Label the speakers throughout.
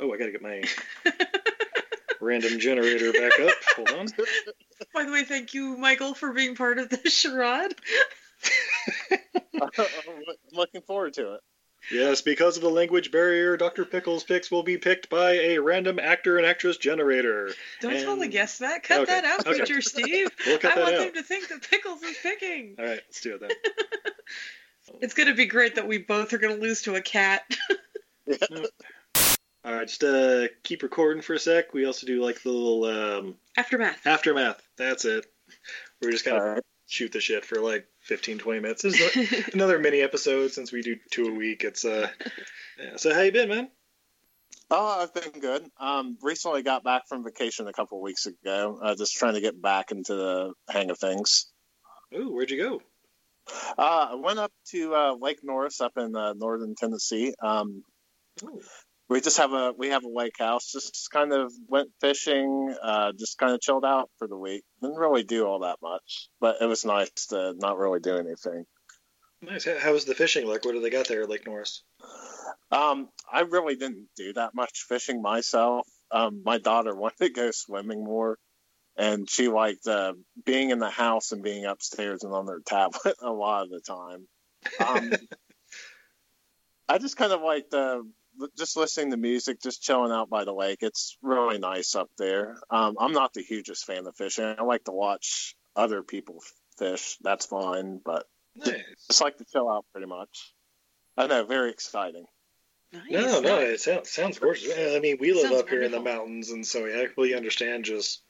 Speaker 1: Oh, I gotta get my random generator back up. Hold on.
Speaker 2: By the way, thank you, Michael, for being part of this charade.
Speaker 3: I'm looking forward to it.
Speaker 1: Yes, because of the language barrier, Dr. Pickle's picks will be picked by a random actor and actress generator.
Speaker 2: Don't
Speaker 1: and...
Speaker 2: tell the guests that. Cut
Speaker 1: okay.
Speaker 2: that out,
Speaker 1: okay.
Speaker 2: Steve.
Speaker 1: We'll
Speaker 2: I want
Speaker 1: out.
Speaker 2: them to think that Pickles is picking.
Speaker 1: All right, let's do it then.
Speaker 2: It's going to be great that we both are going to lose to a cat.
Speaker 1: All right, just uh, keep recording for a sec. We also do like the little um,
Speaker 2: Aftermath.
Speaker 1: aftermath. That's it. We're just gonna
Speaker 3: All right.
Speaker 1: shoot the shit for like 15, 20 minutes. This is like another mini episode since we do two a week. It's uh, yeah. So how you been, man?
Speaker 3: Oh, I've been good. Um, recently got back from vacation a couple of weeks ago. Uh, just trying to get back into the hang of things.
Speaker 1: Ooh, where'd you go?
Speaker 3: Uh, I went up to uh, Lake Norris up in uh, northern Tennessee. Um, we just have a we have a lake house. Just kind of went fishing. Uh, just kind of chilled out for the week. Didn't really do all that much, but it was nice to not really do anything.
Speaker 1: Nice. How, how was the fishing like? What do they got there at Lake Norris?
Speaker 3: Um, I really didn't do that much fishing myself. Um, my daughter wanted to go swimming more, and she liked uh, being in the house and being upstairs and on their tablet a lot of the time. Um, I just kind of liked uh, just listening to music, just chilling out by the lake. It's really nice up there. Um, I'm not the hugest fan of fishing. I like to watch other people fish. That's fine, but
Speaker 1: Nice.
Speaker 3: just like to chill out pretty much. I know, very exciting.
Speaker 2: Nice.
Speaker 1: No, no, it sounds sounds gorgeous. I mean, we live
Speaker 2: Sounds
Speaker 1: up here in the mountains, and so yeah, I completely understand just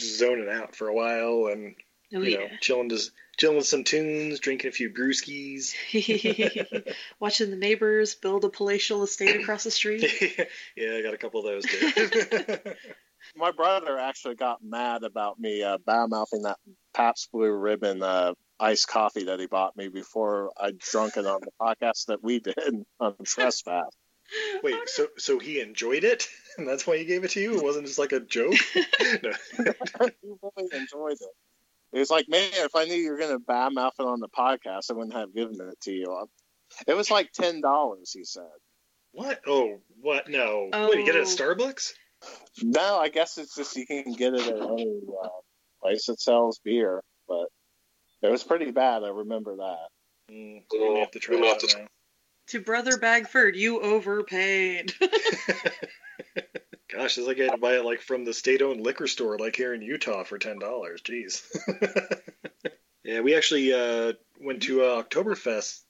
Speaker 1: zoning out for a while and
Speaker 2: Oh,
Speaker 1: you know
Speaker 2: yeah.
Speaker 1: chilling just chilling with some tunes, drinking a few brewskis.
Speaker 2: Watching the neighbors build a palatial estate across the street.
Speaker 1: yeah, I got a couple of those too.
Speaker 3: my brother actually got mad about me uh, bad mouthing that Pabst Blue Ribbon uh, iced coffee that he bought me before I drunk it on the podcast that we did on Trespass.
Speaker 1: Wait, so so he enjoyed it, and that's why he gave it to you? It wasn't just like a joke. no.
Speaker 3: he really enjoyed it. He was like, "Man, if I knew you were going to bad mouth it on the podcast, I wouldn't have given it to you." It was like ten dollars, he said.
Speaker 1: What? Oh, what? No. Wait, you get it at
Speaker 2: Oh.
Speaker 1: Starbucks?
Speaker 3: No, I guess it's just you can get it at any uh, place that sells beer, but it was pretty bad. I remember that.
Speaker 1: Mm, I'm gonna have to try that now.
Speaker 2: To Brother Bagford, you overpaid.
Speaker 1: Gosh, it's like I had to buy it like from the state-owned liquor store, like here in Utah, for ten dollars. Jeez. yeah, we actually uh, went to uh, Oktoberfest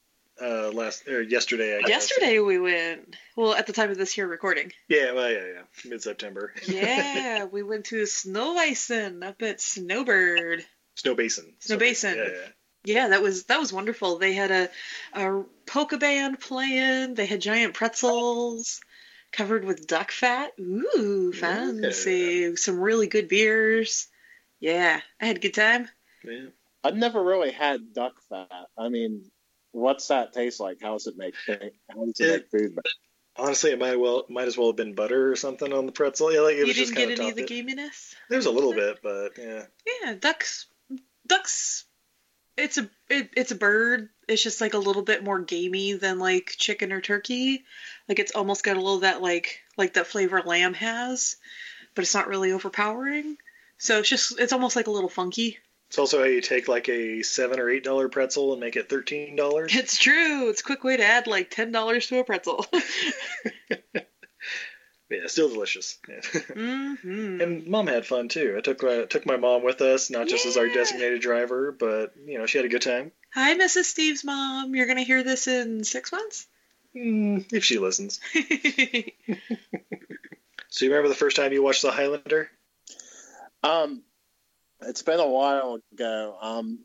Speaker 1: uh, last or yesterday. I guess.
Speaker 2: Yesterday we went. Well, at the time of this here recording.
Speaker 1: Yeah, well, yeah, yeah, mid-September.
Speaker 2: Yeah, we went to Snowbison up at Snowbird.
Speaker 1: Snow Basin.
Speaker 2: Snow Basin.
Speaker 1: Yeah, yeah.
Speaker 2: Yeah, that was that was wonderful. They had a a polka band playing. They had giant pretzels covered with duck fat. Ooh, fancy! Some really good beers. Yeah, I had a good time.
Speaker 1: yeah.
Speaker 3: I've never really had duck fat. I mean, what's that taste like? How does it make how does it make food?
Speaker 1: Honestly, it might well might as well have been butter or something on the pretzel. Yeah, like it
Speaker 2: you
Speaker 1: was just
Speaker 2: didn't
Speaker 1: kind
Speaker 2: get
Speaker 1: of
Speaker 2: any of the
Speaker 1: topped it.
Speaker 2: gaminess.
Speaker 1: There's a little bit, but yeah.
Speaker 2: Yeah, ducks. Ducks. It's a it, it's a bird. It's just like a little bit more gamey than like chicken or turkey. Like it's almost got a little of that like like that flavor lamb has, but it's not really overpowering. So it's just it's almost like a little funky.
Speaker 1: It's also how you take like a seven or eight dollar pretzel and make it thirteen dollars.
Speaker 2: It's true. It's a quick way to add like ten dollars to a pretzel.
Speaker 1: yeah, still delicious. Yeah.
Speaker 2: hmm
Speaker 1: and mom had fun too. I took my took my mom with us, not just as our designated driver, but you know she had a good time.
Speaker 2: Hi, Mrs. Steve's mom. You're gonna hear this in six months.
Speaker 1: Mm, if she listens. So you remember the first time you watched The Highlander?
Speaker 3: Um, it's been a while ago. Um,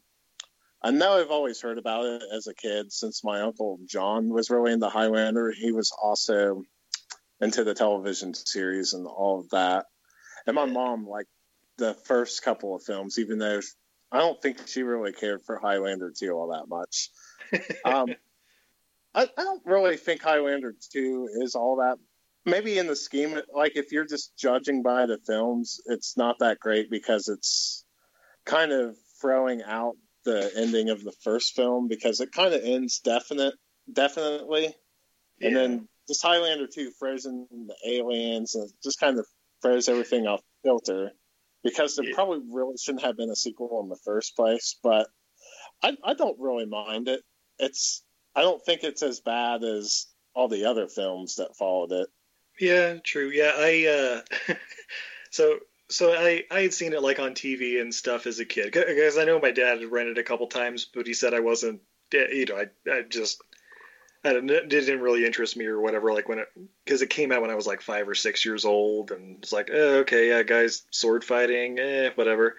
Speaker 3: I know I've always heard about it as a kid since my uncle John was really into Highlander. He was also into the television series and all of that. And my mom liked the first couple of films, even though I don't think she really cared for Highlander 2 all that much. Um, I, I don't really think Highlander 2 is all that maybe in the scheme like if you're just judging by the films it's not that great because it's kind of throwing out the ending of the first film because it kind of ends definite definitely and then this Highlander 2 frozen the aliens and just kind of throws everything off filter because there yeah. probably really shouldn't have been a sequel in the first place. But I, I don't really mind it. It's I don't think it's as bad as all the other films that followed it.
Speaker 1: Yeah, true. Yeah, I uh so so I I had seen it like on TV and stuff as a kid because I know my dad had rented a couple times, but he said I wasn't. You know, I I just I don't, it didn't really interest me or whatever. Like when it because it came out when I was like five or six years old, and it's like, eh, okay, yeah, guys, sword fighting, eh, whatever.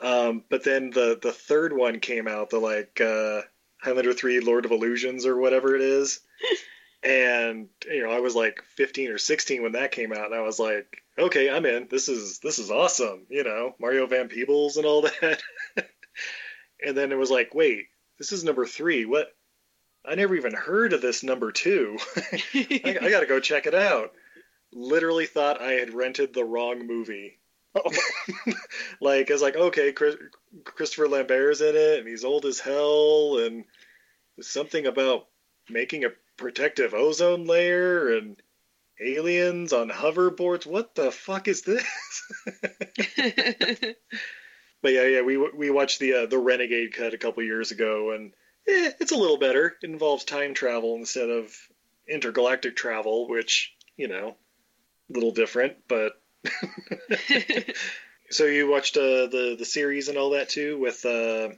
Speaker 1: Um, but then the the third one came out, the like uh, Highlander three, Lord of Illusions or whatever it is. and you know, I was like 15 or 16 when that came out, and I was like, okay, I'm in. This is this is awesome. You know, Mario Van Peebles and all that. and then it was like, wait, this is number three. What? I never even heard of this number two. I, I got to go check it out. Literally thought I had rented the wrong movie. like, it's like, okay, Chris, Christopher Lambert's in it, and he's old as hell, and something about making a protective ozone layer, and aliens on hoverboards. What the fuck is this? but yeah, yeah, we we watched the uh, the Renegade cut a couple years ago, and eh, it's a little better. It involves time travel instead of intergalactic travel, which you know, a little different, but. so you watched uh, the the series and all that too with uh,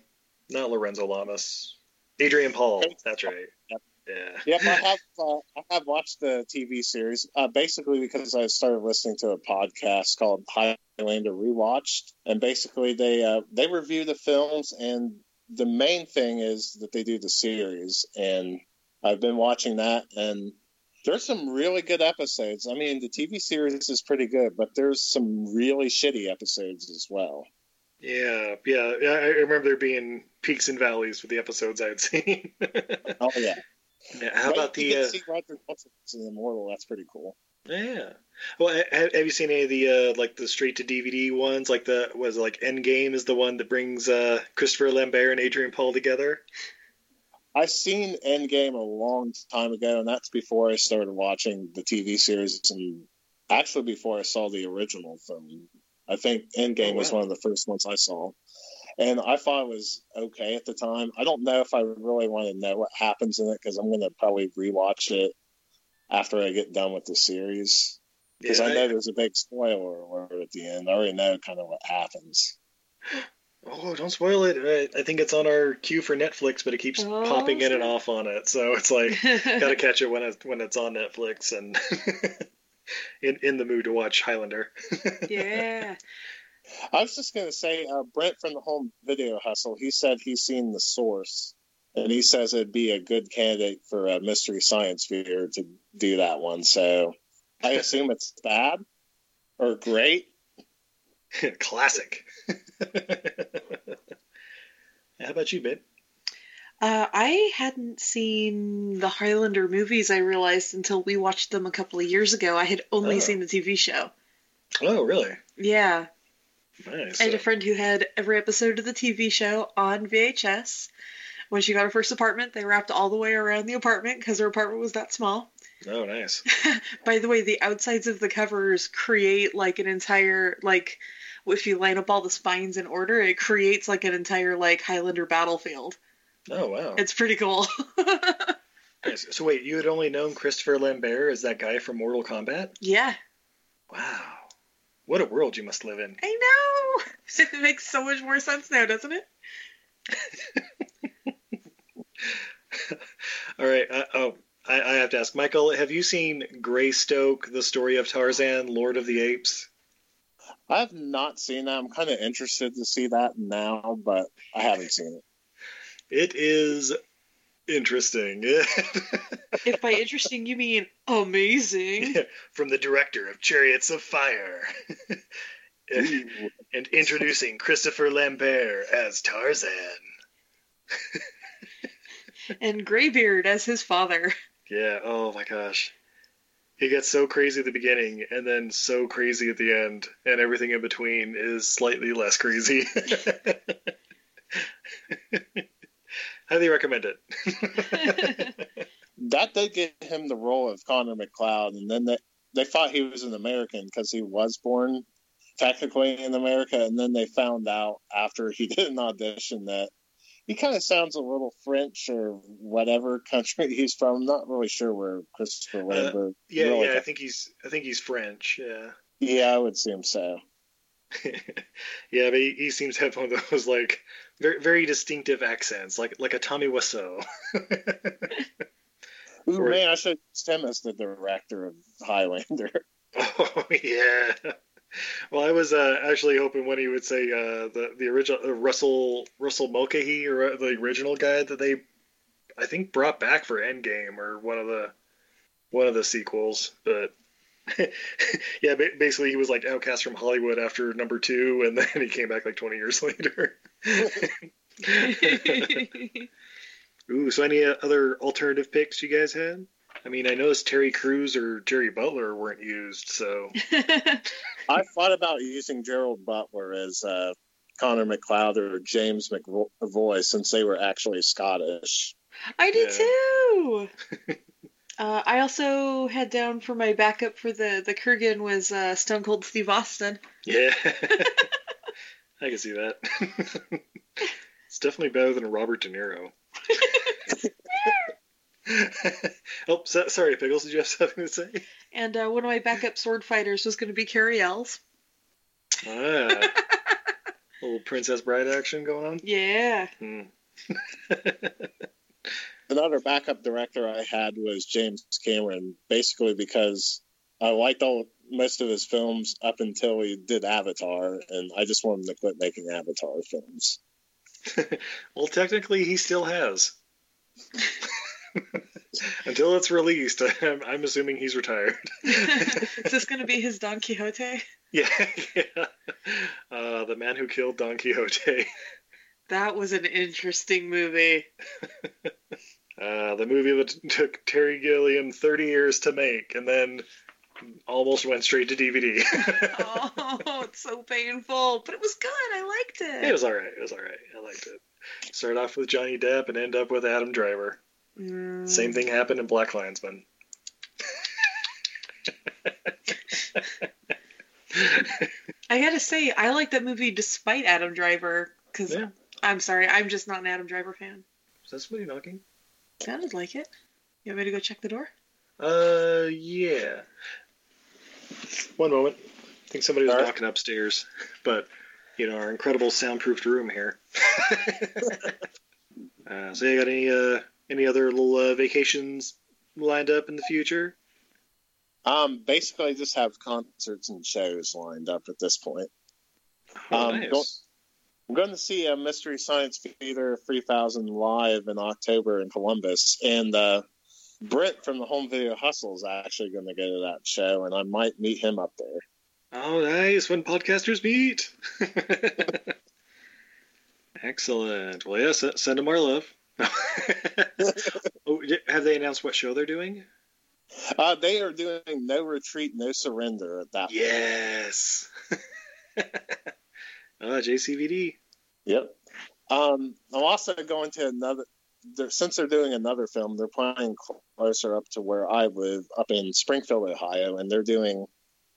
Speaker 1: not Lorenzo Lamas, Adrian Paul. That's right. Yep. Yeah.
Speaker 3: Yep, I have uh, I have watched the TV series uh, basically because I started listening to a podcast called Highlander Rewatched, and basically they uh, they review the films, and the main thing is that they do the series, and I've been watching that, and there's some really good episodes. I mean, the TV series is pretty good, but there's some really shitty episodes as well.
Speaker 1: Yeah, yeah, I remember there being peaks and valleys with the episodes I had seen.
Speaker 3: oh yeah.
Speaker 1: Yeah, how about the uh,
Speaker 3: see Roger an immortal? That's pretty cool.
Speaker 1: Yeah. Well, have, you seen any of the uh, like the straight to DVD ones? Like the was it like Endgame is the one that brings uh, Christopher Lambert and Adrian Paul together.
Speaker 3: I've seen Endgame a long time ago, and that's before I started watching the TV series, and actually before I saw the original film. I think Endgame oh, wow. was one of the first ones I saw and I thought it was okay at the time. I don't know if I really want to know what happens in it because I'm going to probably rewatch it after I get done with the series because yeah, I know I, there's a big spoiler alert at the end. I already know kind of what happens.
Speaker 1: Oh, don't spoil it! I think it's on our queue for Netflix, but it keeps oh, popping in and off on it. So it's like gotta catch it when it's when it's on Netflix and in in the mood to watch Highlander.
Speaker 2: yeah,
Speaker 3: I was just going to say, uh, Brent from the Home Video Hustle, he said he's seen The Source, and he says it'd be a good candidate for a Mystery Science Theater to do that one. So I assume it's bad or great.
Speaker 1: Classic. How about you, babe?
Speaker 2: Uh, I hadn't seen the Highlander movies, I realized, until we watched them a couple of years ago. I had only oh. seen the TV show.
Speaker 1: Oh, really?
Speaker 2: Yeah.
Speaker 1: Nice.
Speaker 2: I had a friend who had every episode of the TV show on VHS. When she got her first apartment, they wrapped all the way around the apartment because her apartment was that small.
Speaker 1: Oh, nice.
Speaker 2: By the way, the outsides of the covers create like an entire like if you line up all the spines in order, it creates like an entire like Highlander battlefield.
Speaker 1: Oh wow.
Speaker 2: It's pretty cool.
Speaker 1: nice. So wait, you had only known Christopher Lambert as that guy from Mortal Kombat?
Speaker 2: Yeah.
Speaker 1: Wow. What a world you must live in.
Speaker 2: I know. It makes so much more sense now, doesn't it?
Speaker 1: All right. Uh, oh, I, I, have to ask, Michael. Have you seen Greystoke: The Story of Tarzan, Lord of the Apes?
Speaker 3: I have not seen that. I'm kind of interested to see that now, but I haven't seen it.
Speaker 1: It is interesting.
Speaker 2: if by interesting you mean amazing. Yeah,
Speaker 1: from the director of Chariots of Fire. and introducing Christopher Lambert as Tarzan.
Speaker 2: And Greybeard as his father.
Speaker 1: Yeah, oh my gosh. He gets so crazy at the beginning and then so crazy at the end, and everything in between is slightly less crazy. Highly recommend it.
Speaker 3: that did give him the role of Connor MacLeod, and then they they thought he was an American because he was born technically in America, and then they found out after he did an audition that he kind of sounds a little French or whatever country he's from. I'm not really sure where Christopher uh, Lambert. Uh,
Speaker 1: yeah, really yeah, I think he's I think he's French. Yeah.
Speaker 3: Yeah, I would assume so.
Speaker 1: yeah, but he, he, seems to have one of those like very very distinctive accents, like like a Tommy Wiseau.
Speaker 3: Ooh, or, man, I should him as the director of Highlander.
Speaker 1: Oh yeah. Well, I was uh, actually hoping when he would say uh, the the original uh, Russell Russell Mulcahy or uh, the original guy that they I think brought back for Endgame or one of the one of the sequels, but yeah, basically he was like outcast from Hollywood after number two, and then he came back like 20 years later. Ooh, so any other alternative picks you guys had? I mean, I noticed Terry Crews or Gerry Butler weren't used, so.
Speaker 3: I thought about using Gerald Butler as uh, Connor MacLeod or James McAvoy since they were actually Scottish.
Speaker 2: I did yeah. too. uh, I also had down for my backup for the the Kurgan was uh, Stone Cold Steve Austin.
Speaker 1: Yeah, I can see that. it's definitely better than Robert De Niro. oh, so, sorry, Pickles. Did you have something to say?
Speaker 2: And uh, one of my backup sword fighters was going to be Cary Elwes.
Speaker 1: Ah, little Princess Bride action going on.
Speaker 2: Yeah. Hmm.
Speaker 3: Another backup director I had was James Cameron, basically because I liked all most of his films up until he did Avatar, and I just wanted to quit making Avatar films.
Speaker 1: well, technically, he still has. Until it's released, I'm, I'm, assuming he's retired.
Speaker 2: Is this going to be his Don Quixote?
Speaker 1: Yeah, yeah. Uh, the man who killed Don Quixote.
Speaker 2: That was an interesting movie.
Speaker 1: Uh, the movie that took Terry Gilliam 30 years to make and then almost went straight to DVD.
Speaker 2: oh, it's so painful. But it was good. I liked it.
Speaker 1: It was all right. It was all right. I liked it. Start off with Johnny Depp and end up with Adam Driver. Mm. Same thing happened in Black Klansman.
Speaker 2: I gotta say, I like that movie despite Adam Driver because yeah. I'm sorry, I'm just not an Adam Driver fan.
Speaker 1: Is that somebody knocking?
Speaker 2: Sounded like it. You want me to go check the door?
Speaker 1: Uh, yeah. One moment. I think somebody was right. knocking upstairs, but you know our incredible soundproofed room here. uh, so you got any uh, any other little uh, vacations lined up in the future?
Speaker 3: Um, basically, I just have concerts and shows lined up at this point.
Speaker 1: Oh, um, nice.
Speaker 3: I'm going to see a Mystery Science Theater 3000 live in October in Columbus, and uh, Brent from the Home Video Hustle is actually going to go to that show, and I might meet him up there.
Speaker 1: Oh, nice! When podcasters meet. Excellent. Well, yeah, send them our love. oh, have they announced what show they're doing?
Speaker 3: Uh, they are doing No Retreat, No Surrender at that.
Speaker 1: Yes. Ah, JCVD.
Speaker 3: Yep. Um, I'm also going to another. They're, since they're doing another film, they're playing closer up to where I live, up in Springfield, Ohio, and they're doing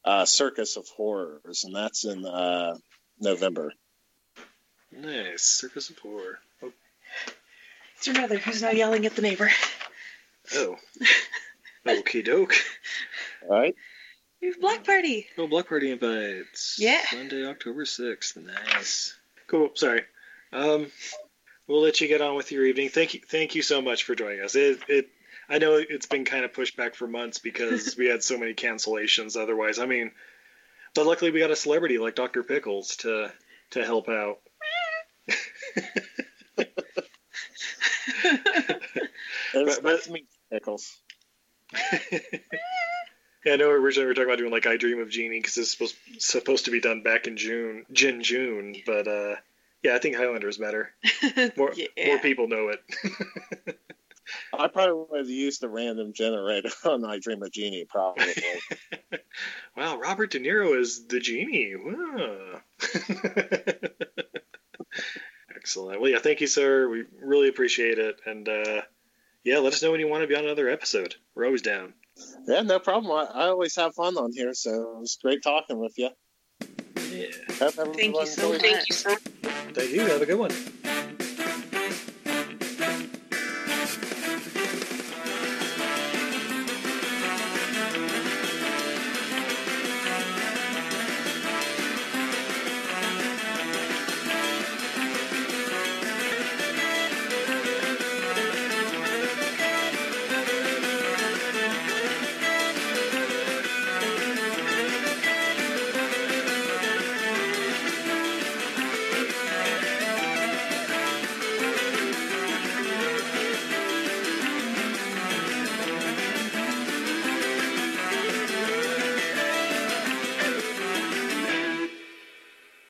Speaker 3: uh, Circus of Horrors, and that's in uh, November.
Speaker 1: Nice, Circus of Horror. Oh.
Speaker 2: It's your mother who's now yelling at the neighbor.
Speaker 1: Oh. Okie doke.
Speaker 3: All right.
Speaker 2: We have block party.
Speaker 1: Oh, block party invites.
Speaker 2: Yeah.
Speaker 1: Monday, October 6th. Nice. Cool. Sorry. Um, we'll let you get on with your evening. Thank you. Thank you so much for joining us. It, it I know it's been kind of pushed back for months because we had so many cancellations otherwise. I mean, but luckily we got a celebrity like Dr. Pickles to to help out.
Speaker 3: but, but, me pickles.
Speaker 1: yeah, I know originally we were talking about doing like I Dream of Jeannie because it's supposed supposed to be done back in June, Jin June, but uh, yeah, I think Highlander is better. More yeah. more people know it.
Speaker 3: I probably would have used the random generator on I Dream of Jeannie, probably.
Speaker 1: wow, Robert De Niro is the genie. Wow. Excellent. Well, yeah, thank you, sir. We really appreciate it. And uh, Yeah, let us know when you want to be on another episode. We're always down.
Speaker 3: Yeah, no problem. I, I always have fun on here, so it was great talking with you.
Speaker 1: Yeah.
Speaker 2: Thank you so much.
Speaker 1: Thank you. Have a good one.